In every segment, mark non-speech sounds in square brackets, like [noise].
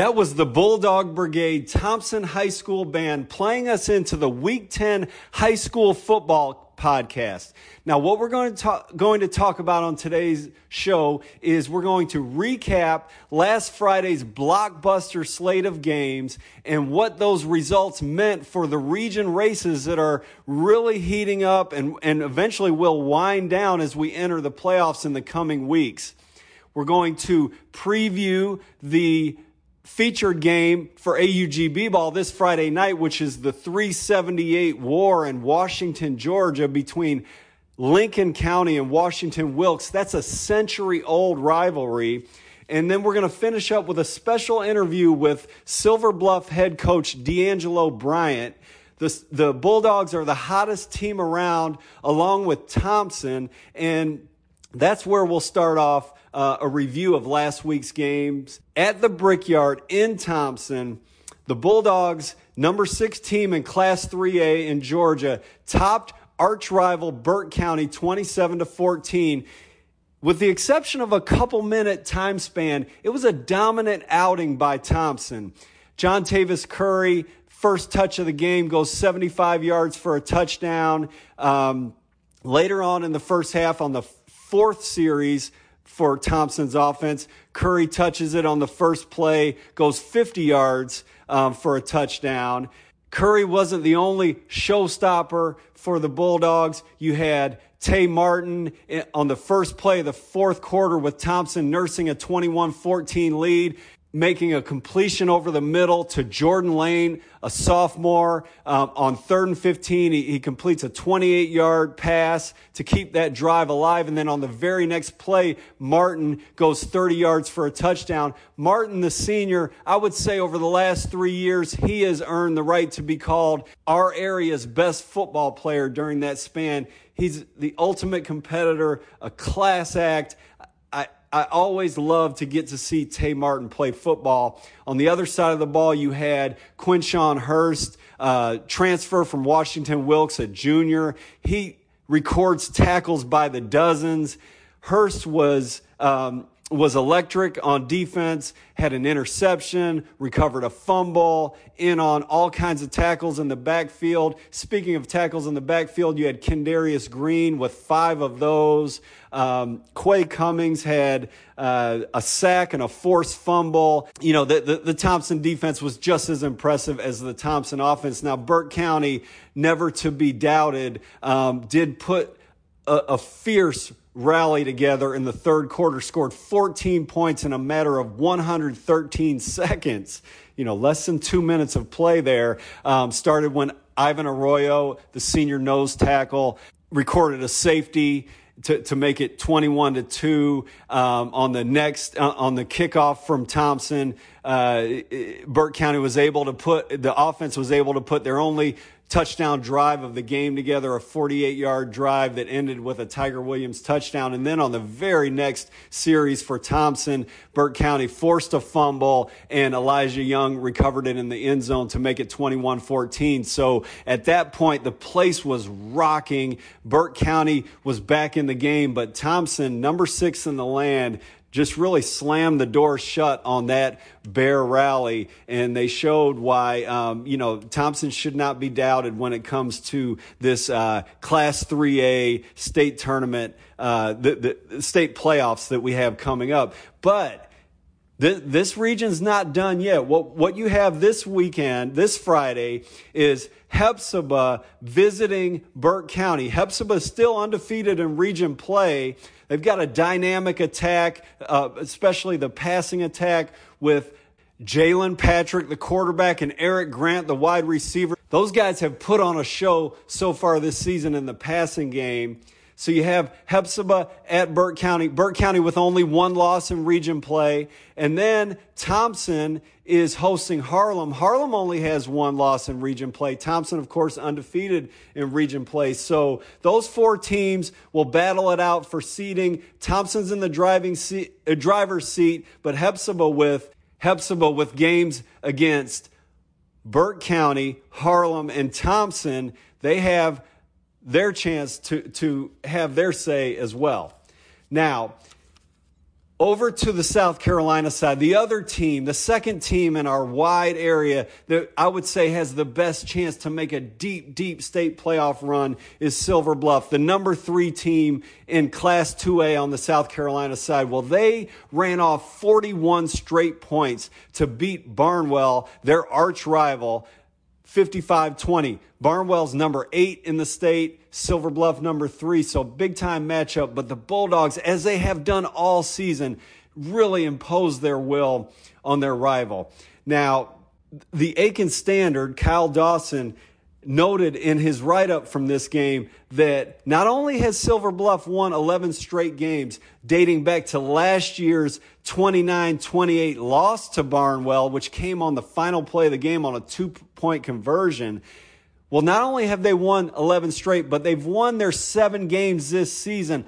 That was the Bulldog Brigade Thomson High School Band playing us into the Week 10 high school football podcast. Now, what we're going to talk, going to talk about on today's show is we're going to recap last Friday's blockbuster slate of games and what those results meant for the region races that are really heating up and, and eventually will wind down as we enter the playoffs in the coming weeks. We're going to preview the featured game for AUGB ball this Friday night, which is the 378 war in Washington, Georgia between Lincoln County and Washington Wilkes. That's a century old rivalry. And then we're going to finish up with a special interview with Silver Bluff head coach De'Angelo Bryant. The, the Bulldogs are the hottest team around, along with Thomson. And that's where we'll start off uh, a review of last week's games at the Brickyard in Thomson. The Bulldogs, number six team in Class 3A in Georgia, topped arch rival Burke County 27 to 14. With the exception of a couple minute time span, it was a dominant outing by Thomson. John Tavis Curry, first touch of the game, goes 75 yards for a touchdown. Um, later on in the first half, on the fourth series, for Thomson's offense. Curry touches it on the first play, goes 50 yards um, for a touchdown. Curry wasn't the only showstopper for the Bulldogs. You had Tay Martin on the first play of the fourth quarter with Thomson nursing a 21 14 lead making a completion over the middle to Jordan Lane, a sophomore. Um, on third and 15, he, he completes a 28 yard pass to keep that drive alive. And then on the very next play, Martin goes 30 yards for a touchdown. Martin, the senior, I would say over the last three years, he has earned the right to be called our area's best football player during that span. He's the ultimate competitor, a class act. I, always love to get to see Tay Martin play football. On the other side of the ball, you had Quinshawn Hurst, uh, transfer from Washington Wilkes, a junior. He records tackles by the dozens. Hurst was um, was electric on defense, had an interception, recovered a fumble, in on all kinds of tackles in the backfield. Speaking of tackles in the backfield, you had Kendarius Green with five of those. Um, Quay Cummings had uh, a sack and a forced fumble. You know, the, the, the Thomson defense was just as impressive as the Thomson offense. Now, Burke County, never to be doubted, um, did put a, a fierce rally together in the third quarter, scored 14 points in a matter of 113 seconds. You know, less than two minutes of play there. Um, started when Ivan Arroyo, the senior nose tackle, recorded a safety to, to make it 21 to 2 um, on the next uh, on the kickoff from Thomson. Uh, Burke County was able to put the offense was able to put their only touchdown drive of the game together, a 48 yard drive that ended with a Tiger Williams touchdown. And then on the very next series for Thomson, Burke County forced a fumble and Elijah Young recovered it in the end zone to make it 21 14. So at that point, the place was rocking. Burke County was back in the game, but Thomson, number six in the land, just really slammed the door shut on that bear rally and they showed why um, you know thomson should not be doubted when it comes to this uh, class 3a state tournament uh, the, the state playoffs that we have coming up but this region's not done yet. What, what you have this weekend, this Friday, is Hephzibah visiting Burke County. Hephzibah is still undefeated in region play. They've got a dynamic attack, uh, especially the passing attack with Jalen Patrick, the quarterback, and Eric Grant, the wide receiver. Those guys have put on a show so far this season in the passing game. So you have Hephzibah at Burke County, Burke County with only one loss in region play. And then Thomson is hosting Harlem. Harlem only has one loss in region play. Thomson, of course, undefeated in region play. So those four teams will battle it out for seeding. Thomson's in the driving seat, uh, driver's seat, but Hephzibah with Hephzibah with games against Burke County, Harlem, and Thomson. They have their chance to, to have their say as well. Now, over to the South Carolina side, the other team, the second team in our wide area that I would say has the best chance to make a deep, deep state playoff run is Silver Bluff, the number three team in Class 2A on the South Carolina side. Well, they ran off 41 straight points to beat Barnwell, their arch rival. 55 20. Barnwell's number eight in the state, Silver Bluff number three. So big time matchup. But the Bulldogs, as they have done all season, really imposed their will on their rival. Now, the Aiken Standard, Kyle Dawson, noted in his write up from this game that not only has Silver Bluff won 11 straight games dating back to last year's 29 28 loss to Barnwell, which came on the final play of the game on a two point conversion. Well, not only have they won 11 straight, but they've won their seven games this season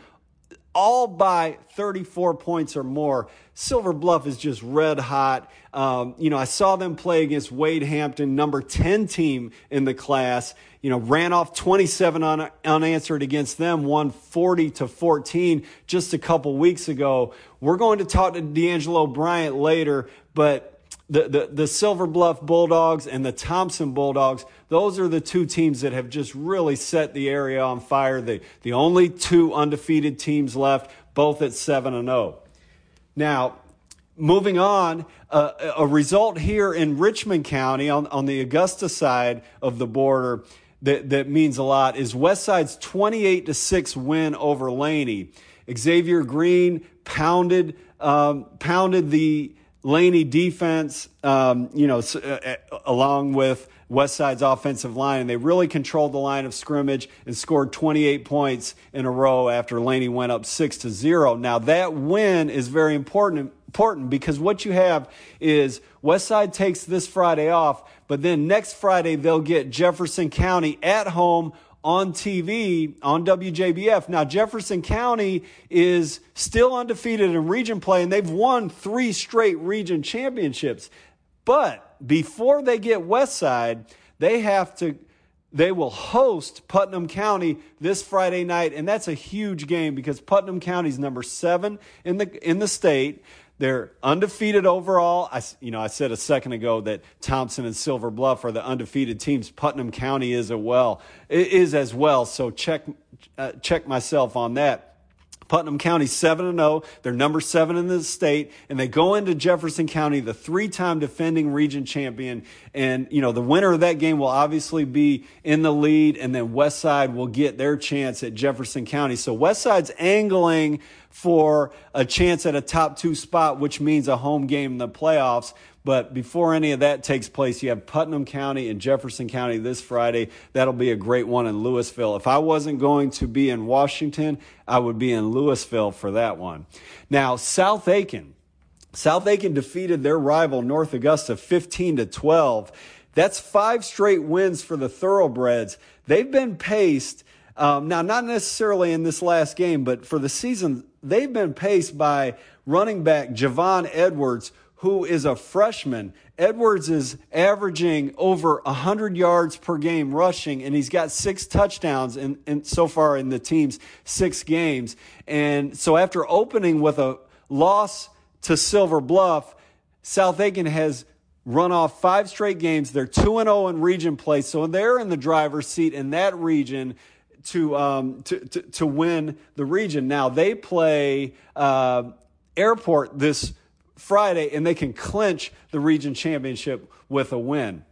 all by 34 points or more. Silver Bluff is just red hot. Um, you know, I saw them play against Wade Hampton, number 10 team in the class. You know, ran off 27 un- unanswered against them, won 40 to 14 just a couple weeks ago. We're going to talk to De'Angelo Bryant later, but the, the, the Silver Bluff Bulldogs and the Thomson Bulldogs, those are the two teams that have just really set the area on fire. The, the only two undefeated teams left, both at 7 and 0. Now, moving on, uh, a result here in Richmond County on, on the Augusta side of the border that, that means a lot is Westside's 28 to 6 win over Laney. Xavier Green pounded um, pounded the Laney defense, um, you know, uh, uh, along with Westside's offensive line, and they really controlled the line of scrimmage and scored 28 points in a row after Laney went up six to zero. Now that win is very important, important because what you have is West Side takes this Friday off, but then next Friday they'll get Jefferson County at home on TV on WJBF. Now, Jefferson County is still undefeated in region play, and they've won three straight region championships. But before they get Westside, they have to. They will host Putnam County this Friday night, and that's a huge game because Putnam County is number seven in the in the state. They're undefeated overall. I, you know, I said a second ago that Thomson and Silver Bluff are the undefeated teams. Putnam County is as well. It is as well. So check uh, check myself on that. Putnam County 7 and 0. They're number 7 in the state and they go into Jefferson County, the three-time defending region champion. And, you know, the winner of that game will obviously be in the lead and then Westside will get their chance at Jefferson County. So Westside's angling for a chance at a top 2 spot, which means a home game in the playoffs. But before any of that takes place, you have Putnam County and Jefferson County this Friday. That'll be a great one in Louisville. If I wasn't going to be in Washington, I would be in Louisville for that one. Now, South Aiken. South Aiken defeated their rival North Augusta 15 to 12. That's five straight wins for the Thoroughbreds. They've been paced, um, now not necessarily in this last game, but for the season, they've been paced by running back Javon Edwards, who is a freshman. Edwards is averaging over 100 yards per game rushing, and he's got six touchdowns in, in, so far in the team's six games. And so after opening with a loss to Silver Bluff, South Aiken has run off five straight games. They're 2 0 in region play, so they're in the driver's seat in that region to um, to, to, to win the region. Now they play uh, Airport this Friday, and they can clinch the region championship with a win.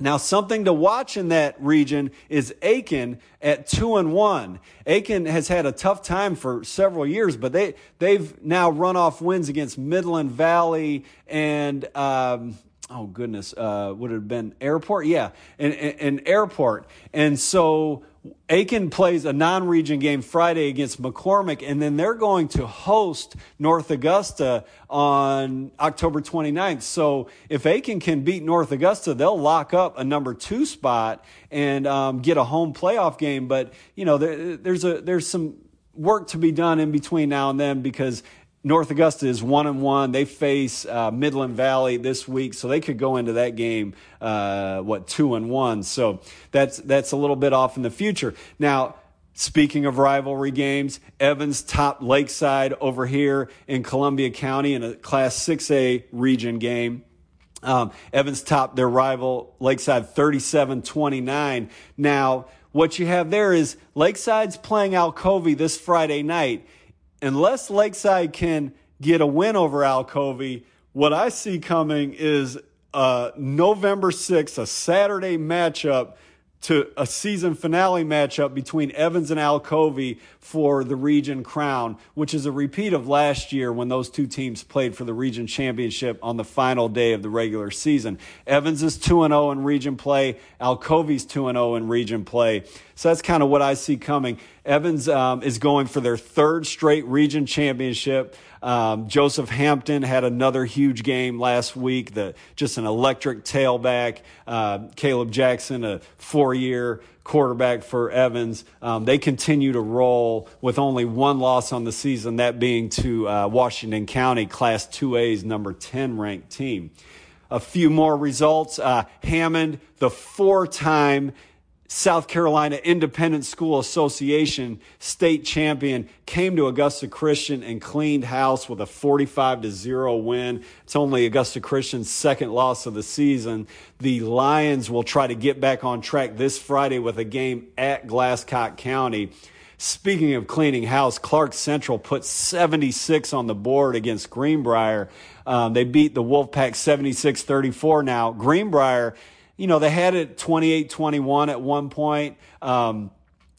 Now, something to watch in that region is Aiken at two and one. Aiken has had a tough time for several years, but they they've now run off wins against Midland Valley and um, oh goodness, uh, would it have been Airport? Yeah, an Airport. And so Aiken plays a non region game Friday against McCormick, and then they're going to host North Augusta on October 29th. So if Aiken can beat North Augusta, they'll lock up a number two spot and um, get a home playoff game. But, you know, there, there's, a, there's some work to be done in between now and then because North Augusta is one and one. They face uh, Midland Valley this week, so they could go into that game uh, what two and one. So that's that's a little bit off in the future. Now, Speaking of rivalry games, Evans topped Lakeside over here in Columbia County in a Class 6A region game. Um, Evans topped their rival Lakeside 37 29. Now, what you have there is Lakeside's playing Alcovy this Friday night. Unless Lakeside can get a win over Alcovy, what I see coming is November 6th, a Saturday matchup to a season finale matchup between Evans and Alcovy for the region crown, which is a repeat of last year when those two teams played for the region championship on the final day of the regular season. Evans is 2 0 in region play, Alcovy's 2 0 in region play. So that's kind of what I see coming. Evans um, is going for their third straight region championship. Um, Joseph Hampton had another huge game last week. The just an electric tailback. Uh, Caleb Jackson, a four-year quarterback for Evans. Um, they continue to roll with only one loss on the season, that being to uh, Washington County, Class 2A's number 10 ranked team. A few more results. Uh, Hammond, the four time South Carolina Independent School Association state champion came to Augusta Christian and cleaned house with a 45 to 0 win. It's only Augusta Christian's second loss of the season. The Lions will try to get back on track this Friday with a game at Glasscock County. Speaking of cleaning house, Clark Central put 76 on the board against Greenbrier. Um, they beat the Wolfpack 76 34 now. Greenbrier you know, they had it 28 21 at one point. Um,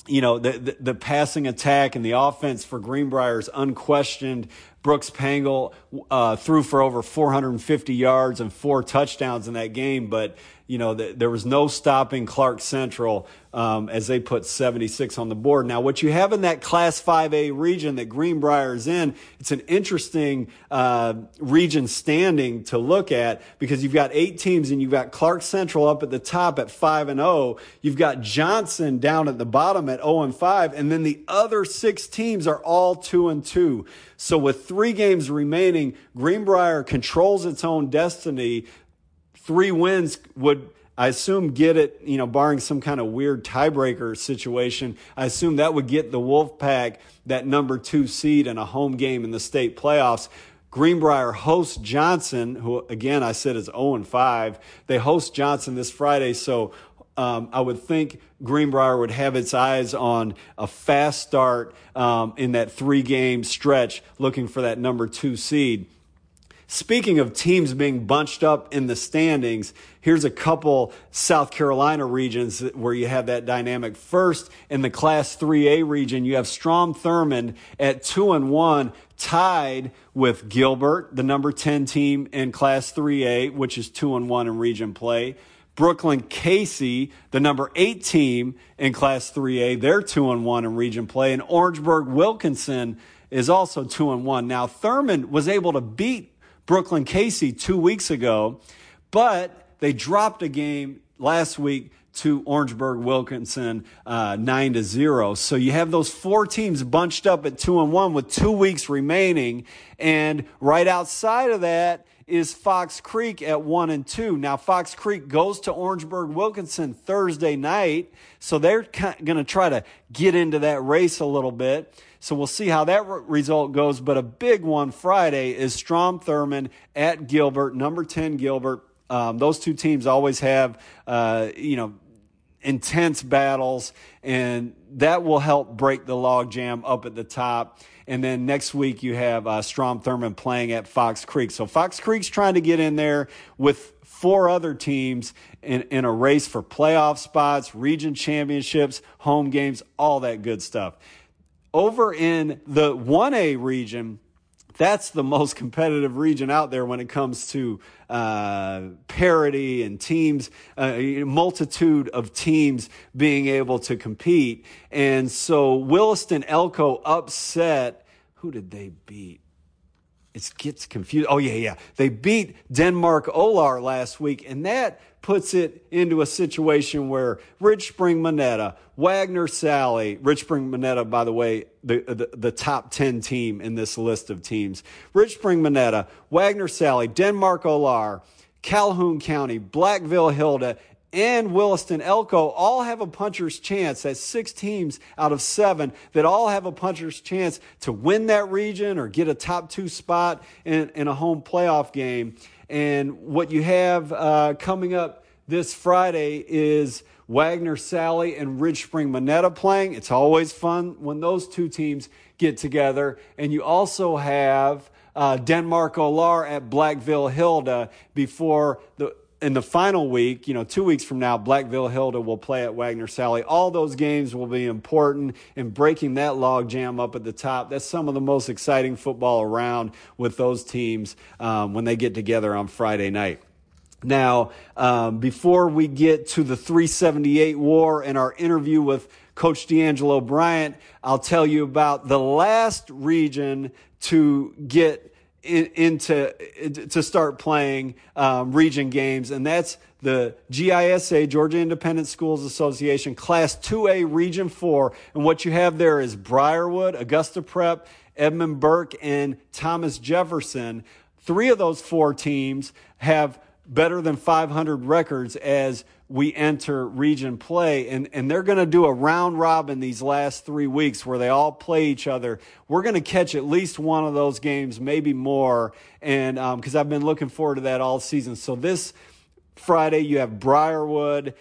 you know, the, the, the, passing attack and the offense for Greenbrier is unquestioned. Brooks Pangle uh, threw for over 450 yards and four touchdowns in that game, but you know, the, there was no stopping Clark Central um, as they put 76 on the board. Now, what you have in that Class 5A region that Greenbrier is in, it's an interesting uh, region standing to look at because you've got eight teams and you've got Clark Central up at the top at 5 and 0. You've got Johnson down at the bottom at 0 and 5, and then the other six teams are all 2 and 2. So with three games remaining, Greenbrier controls its own destiny three wins would I assume get it, you know, barring some kind of weird tiebreaker situation, I assume that would get the Wolfpack that number two seed in a home game in the state playoffs. Greenbrier hosts Johnson, who again I said is 0 and 5. They host Johnson this Friday, so um, I would think Greenbrier would have its eyes on a fast start um, in that three game stretch, looking for that number two seed. Speaking of teams being bunched up in the standings, here's a couple South Carolina regions where you have that dynamic. First, in the Class 3A region, you have Strom Thurmond at 2 and 1, tied with Gilbert, the number 10 team in Class 3A, which is 2 and 1 in region play. Brookland Cayce, the number eight team in Class 3A, they're two and one in region play, and Orangeburg Wilkinson is also two and one. Now Thurmond was able to beat Brookland Cayce two weeks ago, but they dropped a game last week to Orangeburg Wilkinson uh, nine to zero. So you have those four teams bunched up at two and one with two weeks remaining, and right outside of that is Fox Creek at one and two. Now Fox Creek goes to Orangeburg Wilkinson Thursday night, so they're going to try to get into that race a little bit. So we'll see how that re- result goes. But a big one Friday is Strom Thurmond at Gilbert, number 10 Gilbert. Um, those two teams always have, uh, you know, intense battles, and that will help break the logjam up at the top. And then next week you have uh, Strom Thurmond playing at Fox Creek. So Fox Creek's trying to get in there with four other teams in, in a race for playoff spots, region championships, home games, all that good stuff. Over in the 1A region, that's the most competitive region out there when it comes to uh, parity and teams, uh, multitude of teams being able to compete. And so Williston Elko upset. Who did they beat? It gets confused. Oh, yeah, yeah. They beat Denmark Olar last week, and that puts it into a situation where Ridge Spring Monetta, Wagener Salley, Ridge Spring Monetta, by the way, the, the, the, top 10 team in this list of teams. Ridge Spring Monetta, Wagener Salley, Denmark Olar, Calhoun County, Blackville Hilda, and Williston Elko all have a puncher's chance. That's six teams out of seven that all have a puncher's chance to win that region or get a top two spot in, in a home playoff game. And what you have uh, coming up this Friday is Wagener Salley and Ridge Spring Monetta playing. It's always fun when those two teams get together. And you also have uh, Denmark Olar at Blackville Hilda before the in the final week, you know, two weeks from now, Blackville Hilda will play at Wagener Salley. All those games will be important in breaking that log jam up at the top. That's some of the most exciting football around with those teams um, when they get together on Friday night. Now, um, before we get to the 378 war and our interview with Coach De'Angelo Bryant, I'll tell you about the last region to get into to start playing um, region games, and that's the GISA Georgia Independent Schools Association Class 2A Region 4. And what you have there is Briarwood, Augusta Prep, Edmund Burke, and Thomas Jefferson. Three of those four teams have better than 500 records as we enter region play. And, and they're going to do a round robin these last three weeks where they all play each other. We're going to catch at least one of those games, maybe more. And because um, I've been looking forward to that all season. So this Friday, you have Briarwood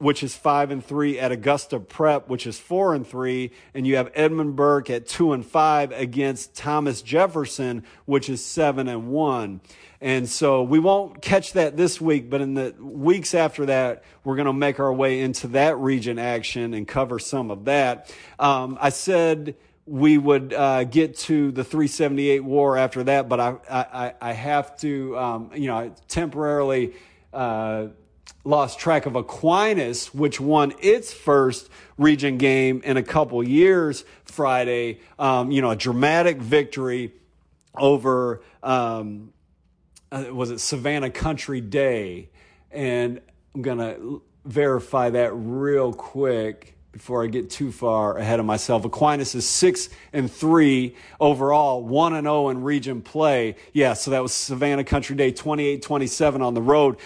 which is five and three at Augusta Prep, which is four and three, and you have Edmund Burke at two and five against Thomas Jefferson, which is seven and one. And so we won't catch that this week, but in the weeks after that, we're going to make our way into that region action and cover some of that. Um, I said we would uh, get to the 378 war after that, but I, I, I have to, um, you know, temporarily. Uh, lost track of Aquinas, which won its first region game in a couple years Friday. Um, you know, a dramatic victory over, um, uh, was it Savannah Country Day? And I'm going to verify that real quick before I get too far ahead of myself. Aquinas is six and three overall, one and zero oh in region play. Yeah, so that was Savannah Country Day, 28-27 on the road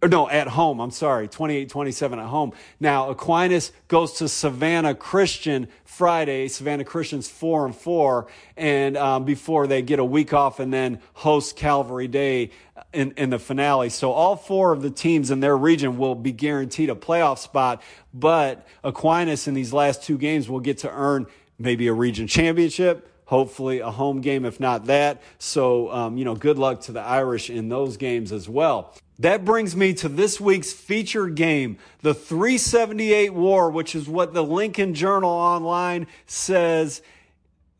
or no, at home. I'm sorry, 28 27 at home. Now, Aquinas goes to Savannah Christian Friday. Savannah Christian's 4 and 4, and um, before they get a week off and then host Calvary Day in, in the finale. So, all four of the teams in their region will be guaranteed a playoff spot, but Aquinas in these last two games will get to earn maybe a region championship hopefully a home game, if not that. So, um, you know, good luck to the Irish in those games as well. That brings me to this week's featured game, the 378 War, which is what the Lincoln Journal Online says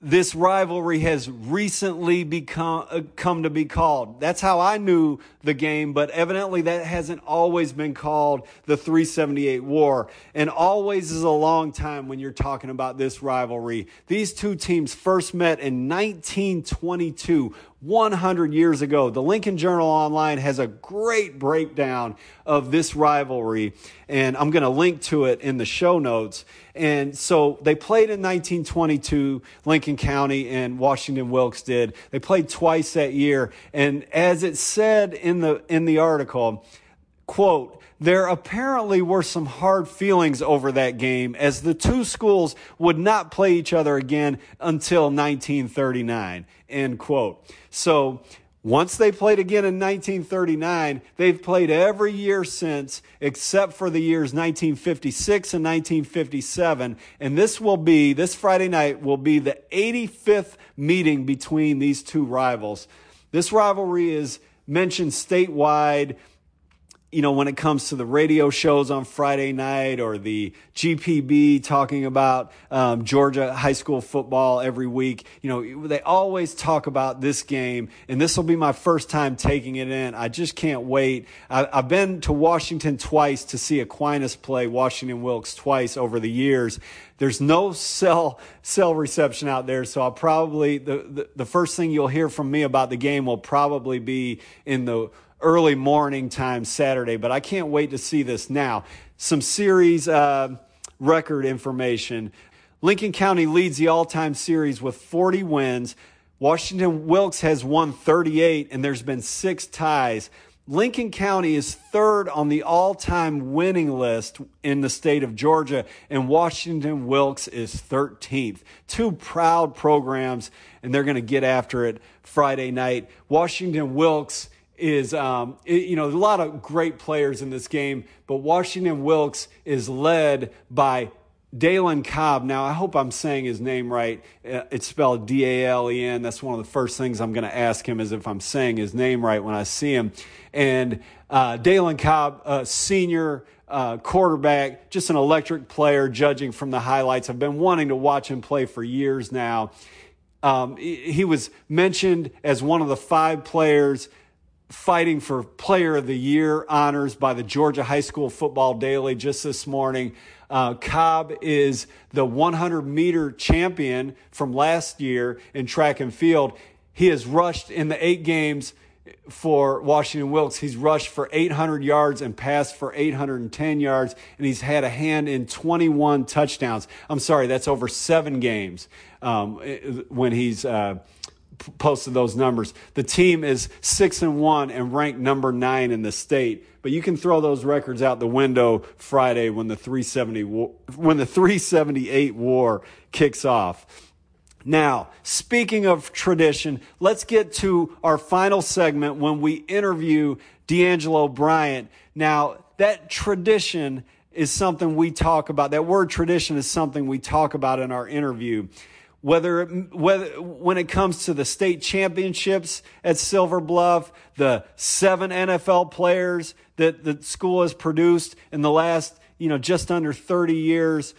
this rivalry has recently become uh, come to be called. That's how I knew the game, but evidently that hasn't always been called the 378 War. And always is a long time when you're talking about this rivalry. These two teams first met in 1922, 100 years ago. The Lincoln Journal Online has a great breakdown of this rivalry, and I'm going to link to it in the show notes. And so they played in 1922, Lincoln County and Washington Wilkes did. They played twice that year. And as it said in the, in the article, quote, there apparently were some hard feelings over that game as the two schools would not play each other again until 1939, end quote. So once they played again in 1939, they've played every year since, except for the years 1956 and 1957. And this will be, this Friday night will be the 85th meeting between these two rivals. This rivalry is mentioned statewide you know, when it comes to the radio shows on Friday night or the GPB talking about um, Georgia high school football every week, you know, they always talk about this game, and this will be my first time taking it in. I just can't wait. I, have been to Washington twice to see Aquinas play Washington Wilkes twice over the years. There's no cell cell reception out there, so I'll probably the, the, the first thing you'll hear from me about the game will probably be in the early morning time Saturday, but I can't wait to see this now. Some series uh, record information. Lincoln County leads the all time series with 40 wins. Washington Wilkes has won 38, and there's been six ties. Lincoln County is third on the all time winning list in the state of Georgia, and Washington Wilkes is 13th. Two proud programs, and they're going to get after it Friday night. Washington Wilkes is, um, it, you know, a lot of great players in this game, but Washington Wilkes is led by Dalen Cobb. Now, I hope I'm saying his name right. Uh, it's spelled D A L E N. That's one of the first things I'm going to ask him is if I'm saying his name right when I see him. And uh, Dalen Cobb, senior uh, quarterback, just an electric player, judging from the highlights. I've been wanting to watch him play for years now. Um, he was mentioned as one of the five players fighting for Player of the Year honors by the Georgia High School Football Daily just this morning. Uh, Cobb is the 100 meter champion from last year in track and field. He has rushed in the eight games for Washington Wilkes. He's rushed for 800 yards and passed for 810 yards, and he's had a hand in 21 touchdowns. I'm sorry, that's over seven games um, when he's. Uh, posted those numbers. The team is six and one and ranked number nine in the state. But you can throw those records out the window Friday when the 370 when the 378 war kicks off. Now, speaking of tradition, let's get to our final segment when we interview De'Angelo Bryant. Now, that tradition is something we talk about. That word tradition is something we talk about in our interview whether, whether when it comes to the state championships at Silver Bluff, the seven NFL players that the school has produced in the last, you know, just under 30 years,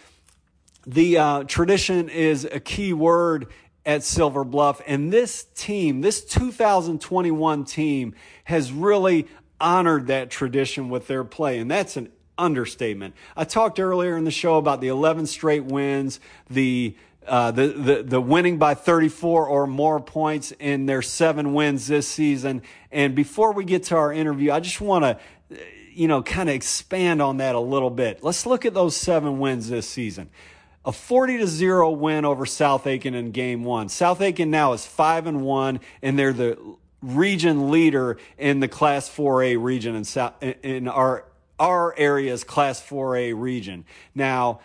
the uh, tradition is a key word at Silver Bluff. And this team, this 2021 team, has really honored that tradition with their play. And that's an understatement. I talked earlier in the show about the 11 straight wins, the uh, the, the, the winning by 34 or more points in their seven wins this season. And before we get to our interview, I just want to, you know, kind of expand on that a little bit. Let's look at those seven wins this season. A 40 to 0 win over South Aiken in game one. South Aiken now is 5 and 1, and they're the region leader in the Class 4A region in, South, in our, our area's Class 4A region. Now,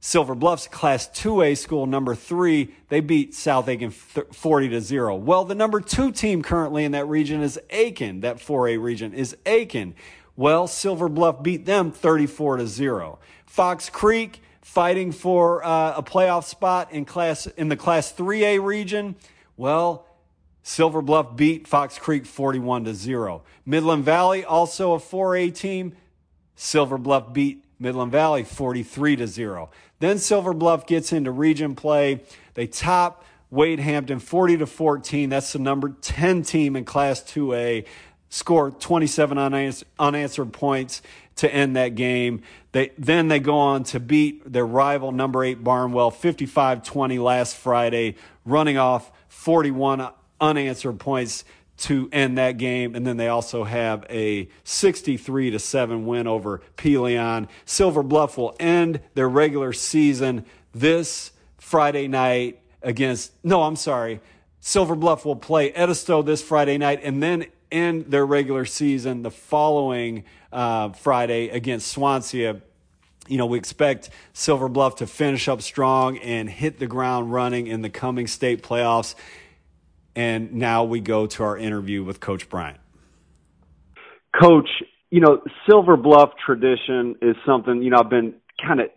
Silver Bluffs Class 2A school number three, they beat South Aiken 40 to 0. Well, the number two team currently in that region is Aiken. That 4A region is Aiken. Well, Silver Bluff beat them 34 to 0. Fox Creek fighting for uh, a playoff spot in class in the Class 3A region. Well, Silver Bluff beat Fox Creek 41 to 0. Midland Valley also a 4A team. Silver Bluff beat Midland Valley 43 to 0. Then Silver Bluff gets into region play. They top Wade Hampton 40 to 14. That's the number 10 team in Class 2A. Score 27 unanswered points to end that game. They then they go on to beat their rival number 8 Barnwell 55-20 last Friday, running off 41 unanswered points to end that game. And then they also have a 63 to 7 win over Pelion. Silver Bluff will end their regular season this Friday night against, no, I'm sorry. Silver Bluff will play Edisto this Friday night and then end their regular season the following uh, Friday against Swansea. You know, we expect Silver Bluff to finish up strong and hit the ground running in the coming state playoffs. And now we go to our interview with Coach Bryant. Coach, you know, Silver Bluff tradition is something, you know, I've been kind of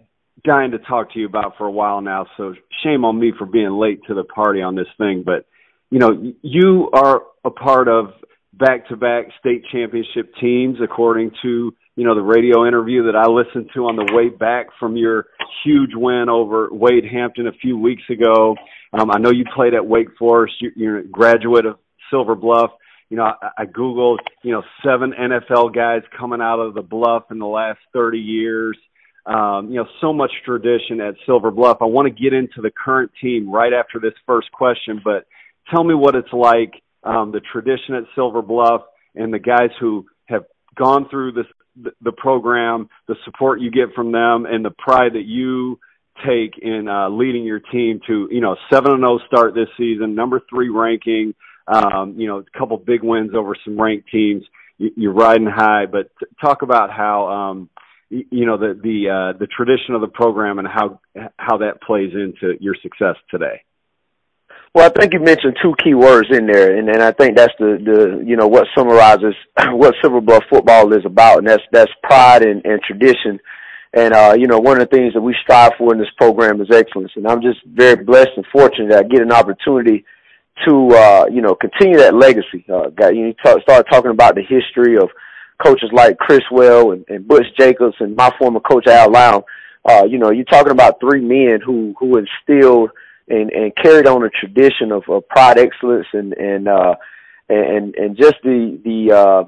dying to talk to you about for a while now. So shame on me for being late to the party on this thing. But, you know, you are a part of back to back state championship teams, according to, you know, the radio interview that I listened to on the way back from your huge win over Wade Hampton a few weeks ago. Um, I know you played at Wake Forest. You, you're a graduate of Silver Bluff. You know, I, I Googled, you know, seven NFL guys coming out of the Bluff in the last 30 years. Um, you know, so much tradition at Silver Bluff. I want to get into the current team right after this first question, but tell me what it's like, um, the tradition at Silver Bluff and the guys who have gone through this, the, program, the support you get from them and the pride that you take in uh, leading your team to you know seven and zero oh start this season, number three ranking, um, you know a couple big wins over some ranked teams. you're riding high. But talk about how um, you know the the uh, the tradition of the program and how how that plays into your success today. Well, I think you mentioned two key words in there, and, and I think that's the, the you know what summarizes [clears throat] what Silver Bluff football is about, and that's that's pride and, and tradition. And uh, you know, one of the things that we strive for in this program is excellence. And I'm just very blessed and fortunate that I get an opportunity to uh, you know continue that legacy. Uh, got you talk, started talking about the history of coaches like Chris Well and, and Butch Jacobs and my former coach Al Lown. Uh, you know, you're talking about three men who who instilled and, and carried on a tradition of, of pride excellence and and uh and and just the the uh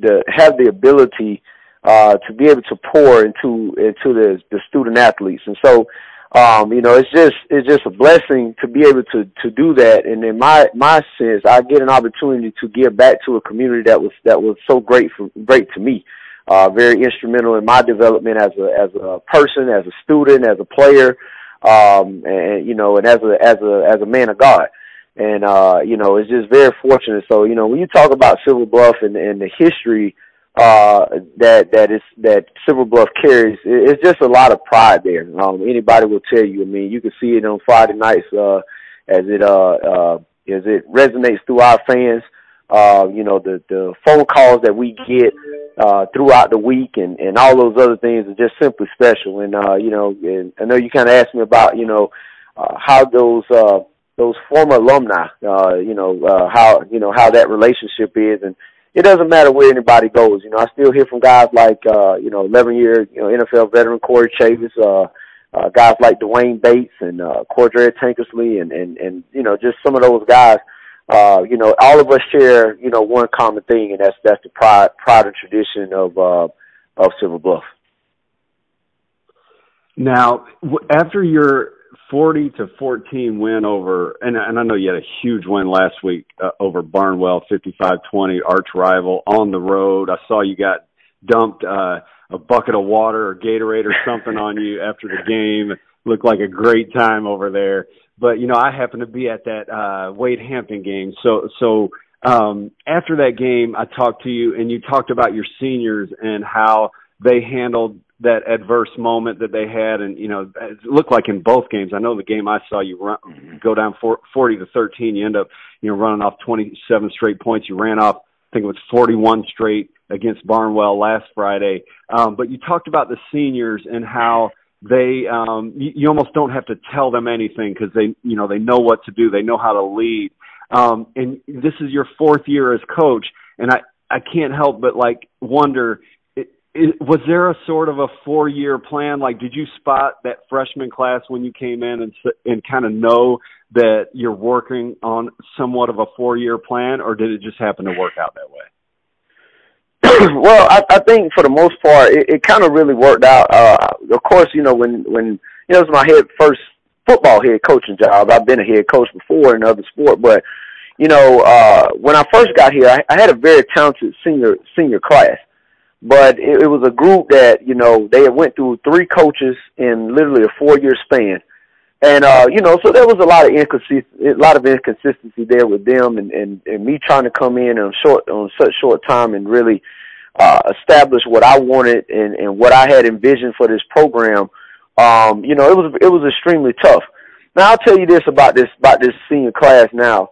the have the ability uh to be able to pour into into the the student athletes. And so um you know it's just it's just a blessing to be able to to do that. And in my my sense I get an opportunity to give back to a community that was that was so great for great to me. Uh very instrumental in my development as a as a person as a student as a player um, and you know, and as a as a as a man of God, and uh, you know, it's just very fortunate. So you know, when you talk about Silver Bluff and, and the history uh, that that is that Silver Bluff carries, it's just a lot of pride there. Um, anybody will tell you. I mean, you can see it on Friday nights uh, as it uh, uh, as it resonates through our fans. Uh, you know, the the phone calls that we get uh, throughout the week and, and all those other things are just simply special. And, uh, you know, and I know you kind of asked me about, you know, uh, how those, uh, those former alumni, uh, you know, uh, how, you know, how that relationship is. And it doesn't matter where anybody goes. You know, I still hear from guys like, uh, you know, 11 year, you know, NFL veteran Corey Chavous, uh, uh, guys like D'Wayne Bates and, uh, Cordrea Tankersley and, and, and, you know, just some of those guys uh, you know, all of us share, you know, one common thing, and that's that's the pride, pride and tradition of uh, of Silver Bluff. Now, after your 40 to 14 win over, and, and I know you had a huge win last week uh, over Barnwell, 55-20, arch rival on the road. I saw you got dumped uh, a bucket of water or Gatorade or something on you after the game. Looked like a great time over there but you know I happened to be at that uh Wade Hampton game. So so um after that game I talked to you and you talked about your seniors and how they handled that adverse moment that they had and you know it looked like in both games. I know the game I saw you run, go down for 40 to 13 you end up you know running off 27 straight points. You ran off I think it was 41 straight against Barnwell last Friday. Um but you talked about the seniors and how they um you, you almost don't have to tell them anything because they you know they know what to do. They know how to lead. Um and this is your fourth year as coach and i i can't help but like wonder it, it, was there a sort of a four year plan? Like did you spot that freshman class when you came in and and kind of know that you're working on somewhat of a four year plan or did it just happen to work out that way [clears throat] well, I, I think for the most part, it, it kind of really worked out. Uh, of course, you know when when you know it was my head first football head coaching job. I've been a head coach before in other sport, but you know uh, when I first got here, I, I had a very talented senior senior class, but it, it was a group that you know they had went through three coaches in literally a four year span. And uh, you know, so there was a lot of inconsistency, a lot of inconsistency there with them, and, and and me trying to come in on short on such short time and really uh, establish what I wanted and, and what I had envisioned for this program, um, you know, it was it was extremely tough. Now I'll tell you this about this about this senior class now.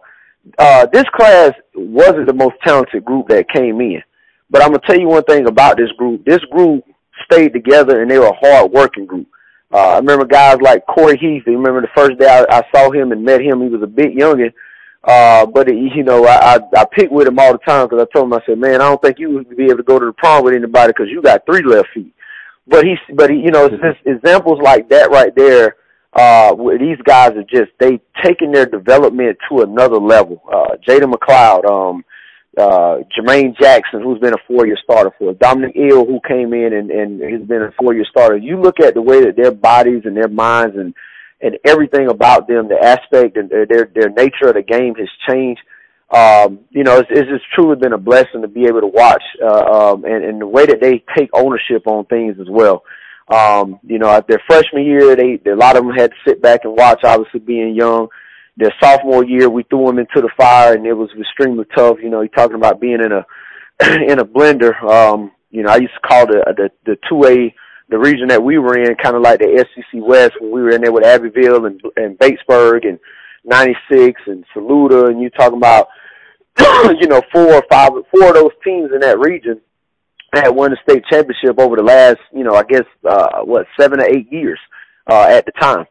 Uh, this class wasn't the most talented group that came in. But I'm gonna tell you one thing about this group. This group stayed together and they were a hard working group. Uh, I remember guys like Corey Heath. I remember the first day I, I saw him and met him, he was a bit younger. Uh, but it, you know, I, I, I pick with him all the time because I told him, I said, man, I don't think you would be able to go to the prom with anybody because you got three left feet. But he's, but he, you know, it's just examples like that right there. Uh, where these guys are just, they taking their development to another level. Uh, Jada McLeod, um, uh, Jermaine Jackson, who's been a four-year starter for Dominic Ill, who came in and, and has been a four-year starter. You look at the way that their bodies and their minds and and everything about them, the aspect and their their, their nature of the game has changed. Um, you know, it's, it's just truly been a blessing to be able to watch, uh, um, and, and the way that they take ownership on things as well. Um, you know, at their freshman year, they, a lot of them had to sit back and watch, obviously being young. Their sophomore year, we threw them into the fire and it was extremely tough. You know, you're talking about being in a, [clears throat] in a blender. Um, you know, I used to call the the the two A the region that we were in kind of like the SEC West when we were in there with Abbeville and and Batesburg and 96 and Saluda and you talking about [clears throat] you know four or five four of those teams in that region had won the state championship over the last you know I guess uh what seven or eight years uh at the time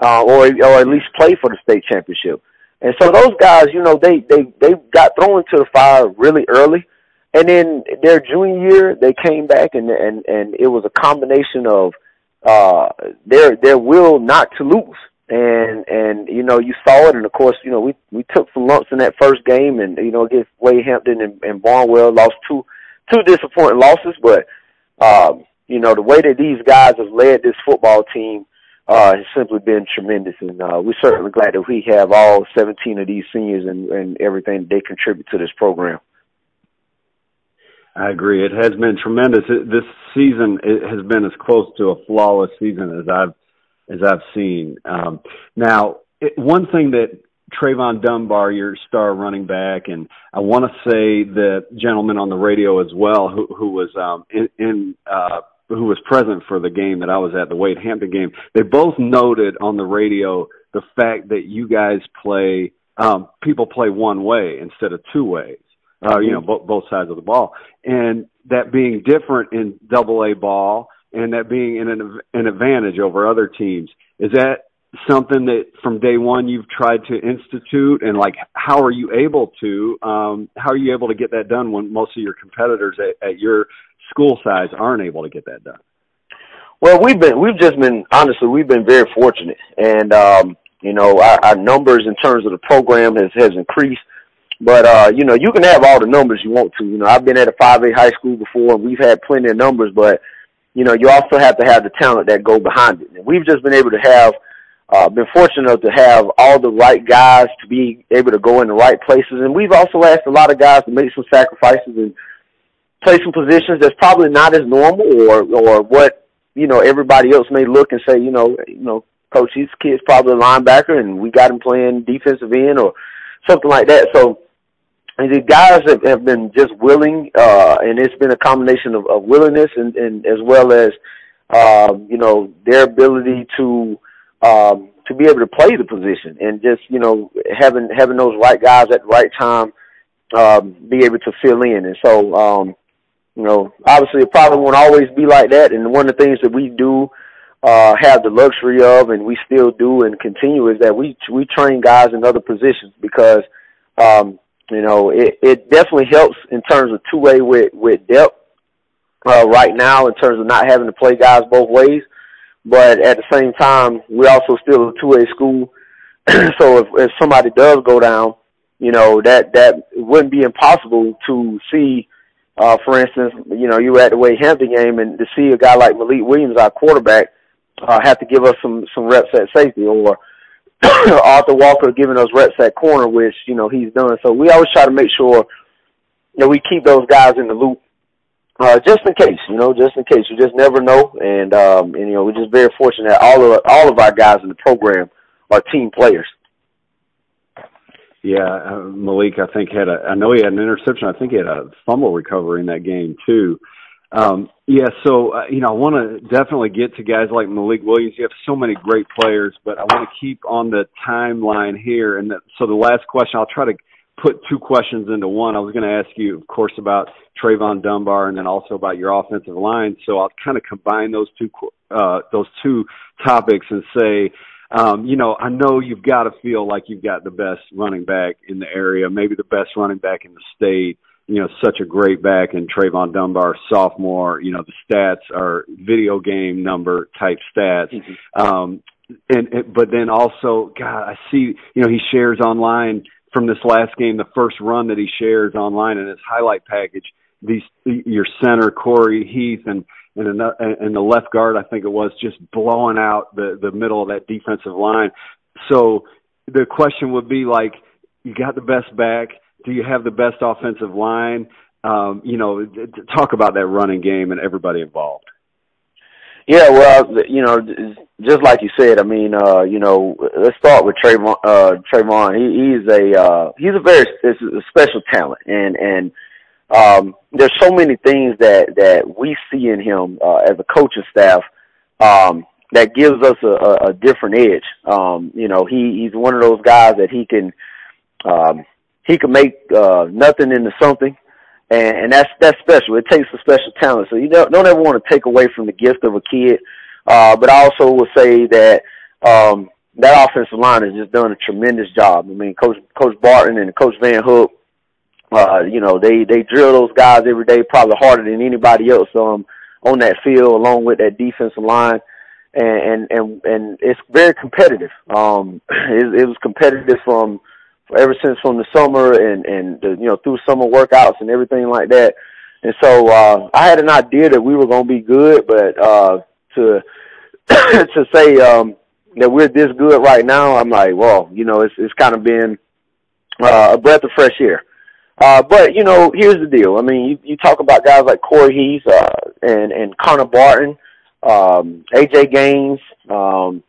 uh or or at least play for the state championship. And so those guys you know they they they got thrown into the fire really early. And then their junior year they came back and and and it was a combination of uh their their will not to lose. And and you know you saw it. And of course you know we we took some lumps in that first game and you know against Wade Hampton and, and Barnwell lost two two disappointing losses. But um you know the way that these guys have led this football team uh has simply been tremendous and uh we're certainly glad that we have all 17 of these seniors and and everything they contribute to this program I agree. It has been tremendous. This season it has been as close to a flawless season as I've as I've seen. Um, now, it, one thing that Trayvon Dunbar, your star running back, and I want to say the gentleman on the radio as well, who, who was um, in, in uh, who was present for the game that I was at, the Wade Hampton game. They both noted on the radio the fact that you guys play, um, people play one way instead of two ways. Uh, you know, both both sides of the ball, and that being different in Double A ball and that being an, an advantage over other teams. Is that something that from day one you've tried to institute and like how are you able to um how are you able to get that done when most of your competitors at, at your school size aren't able to get that done. Well we've been we've just been honestly we've been very fortunate. And um you know our, our numbers in terms of the program has has increased. But uh you know you can have all the numbers you want to. You know i've been at a 5a high school before and we've had plenty of numbers. But you know, you also have to have the talent that go behind it. And we've just been able to have, uh, been fortunate enough to have all the right guys to be able to go in the right places. And we've also asked a lot of guys to make some sacrifices and play some positions that's probably not as normal or, or what, you know, everybody else may look and say, you know, you know, coach, these kid's probably a linebacker and we got him playing defensive end or something like that. So, and the guys have, have been just willing, uh, and it's been a combination of, of willingness and, and as well as, um, you know, their ability to, um, to be able to play the position and just, you know, having, having those right guys at the right time, um, be able to fill in. And so, um, you know, obviously it probably won't always be like that. And one of the things that we do, uh, have the luxury of, and we still do and continue is that we, we train guys in other positions because, um, you know, it, it definitely helps in terms of two way with, with depth, uh, right now in terms of not having to play guys both ways. But at the same time, we're also still a two way school. [clears throat] so if, if somebody does go down, you know, that, that wouldn't be impossible to see, uh, for instance, you know, you were at the Wade Hampton game and to see a guy like Malik Williams, our quarterback, uh, have to give us some, some reps at safety or, [coughs] Arthur Walker giving us reps at corner, which you know he's done. So we always try to make sure that we keep those guys in the loop, uh, just in case. You know, just in case. You just never know, and um, and you know we're just very fortunate that all of all of our guys in the program are team players. Yeah, uh, Malik, I think had a. I know he had an interception. I think he had a fumble recovery in that game too. Um, yeah, so uh, you know, I want to definitely get to guys like Malik Williams. You have so many great players, but I want to keep on the timeline here. And that, so the last question, I'll try to put two questions into one. I was going to ask you, of course, about Trayvon Dunbar, and then also about your offensive line. So I'll kind of combine those two uh, those two topics and say. Um, you know, I know you've got to feel like you've got the best running back in the area, maybe the best running back in the state you know, such a great back in Trayvon Dunbar, sophomore. You know, the stats are video game number type stats. Mm-hmm. Um, and, and but then also, God, I see, you know, he shares online from this last game, the first run that he shares online in his highlight package. These your center Corey Heath and and another, and the left guard, I think it was, just blowing out the the middle of that defensive line. So the question would be like, you got the best back do you have the best offensive line? Um, you know, talk about that running game and everybody involved. Yeah, well, you know, just like you said, I mean, uh, you know, let's start with Trayvon. Uh, Trayvon, he, he's a uh, he's a very a special talent, and and um, there's so many things that that we see in him uh, as a coaching staff um, that gives us a, a, different edge. Um, you know, he he's one of those guys that he can um, he can make uh, nothing into something, and, and that's that's special. It takes a special talent. So you don't don't ever want to take away from the gift of a kid. Uh, but I also will say that um, that offensive line has just done a tremendous job. I mean, Coach Coach Barton and Coach Van Hook, uh, you know, they they drill those guys every day, probably harder than anybody else um, on that field, along with that defensive line. And and and, and it's very competitive. Um, [clears throat] it, it was competitive from ever since from the summer and and the, you know through summer workouts and everything like that. And so uh, I had an idea that we were going to be good, but uh, to [clears throat] to say um, that we're this good right now, I'm like, well, you know, it's it's kind of been uh, a breath of fresh air. Uh, but you know, here's the deal. I mean, you, you talk about guys like Corey Heath uh, and and Connor Barton, um, AJ Gaines, um,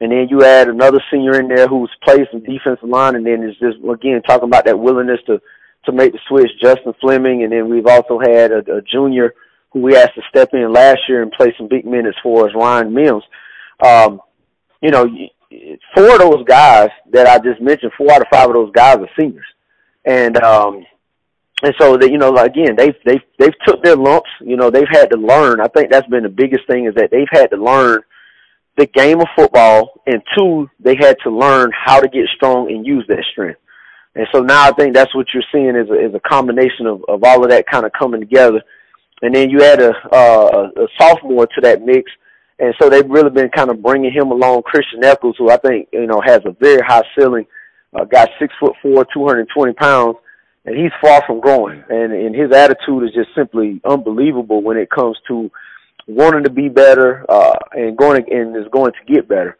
and then you add another senior in there who's played some defensive line, and then it's just again talking about that willingness to to make the switch, Justin Fleming, and then we've also had a, a junior who we asked to step in last year and play some big minutes for us, Ryan Mills. Um, you know, four of those guys that I just mentioned, four out of five of those guys are seniors, and um, and so that you know, again, they've they've they've took their lumps. You know, they've had to learn. I think that's been the biggest thing is that they've had to learn the game of football, and two, they had to learn how to get strong and use that strength. And so now I think that's what you're seeing is a, is a combination of, of all of that kind of coming together. And then you add a, uh, a sophomore to that mix. And so they've really been kind of bringing him along, Christian Eccles, who I think, you know, has a very high ceiling, uh, got six foot four, 220 pounds, and he's far from growing. And, and his attitude is just simply unbelievable when it comes to wanting to be better, uh, and going, and is going to get better.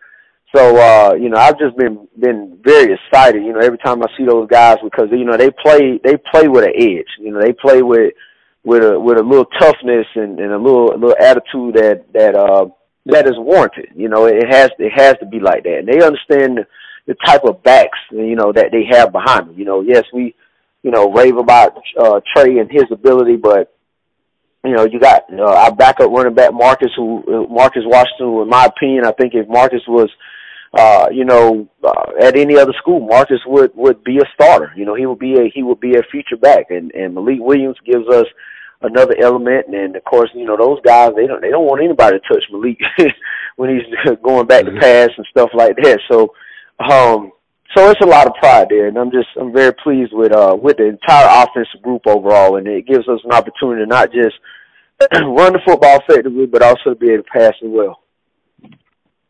So, uh, you know, I've just been, been very excited, you know, every time I see those guys because, you know, they play, they play with an edge, you know, they play with, with a, with a little toughness and, and a little, a little attitude that, that, uh, that is warranted. You know, it has, it has to be like that. And they understand the, type of backs, you know, that they have behind them. You know, yes, we, you know, rave about, uh, Trey and his ability, but, you know, you got uh, our backup running back Marcus, who Marcus Washington. Who, in my opinion, I think if Marcus was, uh, you know, uh, at any other school, Marcus would would be a starter. You know, he would be a he would be a future back, and and Malik Williams gives us another element. And of course, you know, those guys they don't they don't want anybody to touch Malik [laughs] when he's [laughs] going back mm-hmm. to pass and stuff like that. So, um, so it's a lot of pride there, and I'm just I'm very pleased with uh with the entire offensive group overall, and it gives us an opportunity to not just [clears throat] run the football effectively, but also be able to pass as well.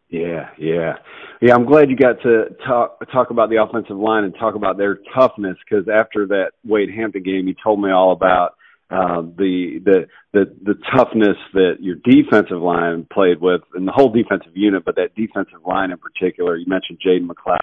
Yeah, yeah, yeah. I'm glad you got to talk talk about the offensive line and talk about their toughness because after that Wade Hampton game, you told me all about uh, the the the the toughness that your defensive line played with, and the whole defensive unit, but that defensive line in particular. You mentioned Jaden McLeod,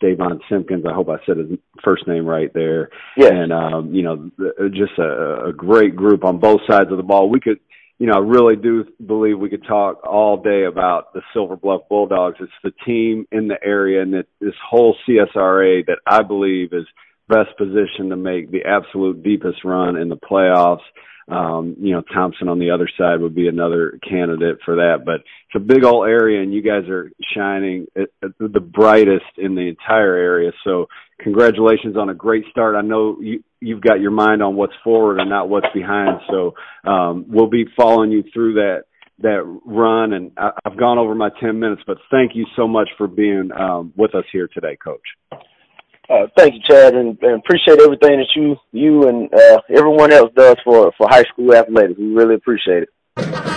Davon Simpkins. I hope I said his first name right there. Yeah. And um, you know, just a, a great group on both sides of the ball. We could you know, I really do believe we could talk all day about the Silver Bluff Bulldogs. It's the team in the area and that this whole CSRA that I believe is best position to make the absolute deepest run in the playoffs. Um, you know, Thomson on the other side would be another candidate for that, but it's a big old area and you guys are shining at, at the brightest in the entire area. So congratulations on a great start. I know you, you've got your mind on what's forward and not what's behind. So, um, we'll be following you through that, that run. And I, I've gone over my 10 minutes, but thank you so much for being, um, with us here today, coach. Uh, thank you, Chad, and, and appreciate everything that you you and uh, everyone else does for for high school athletics. We really appreciate it.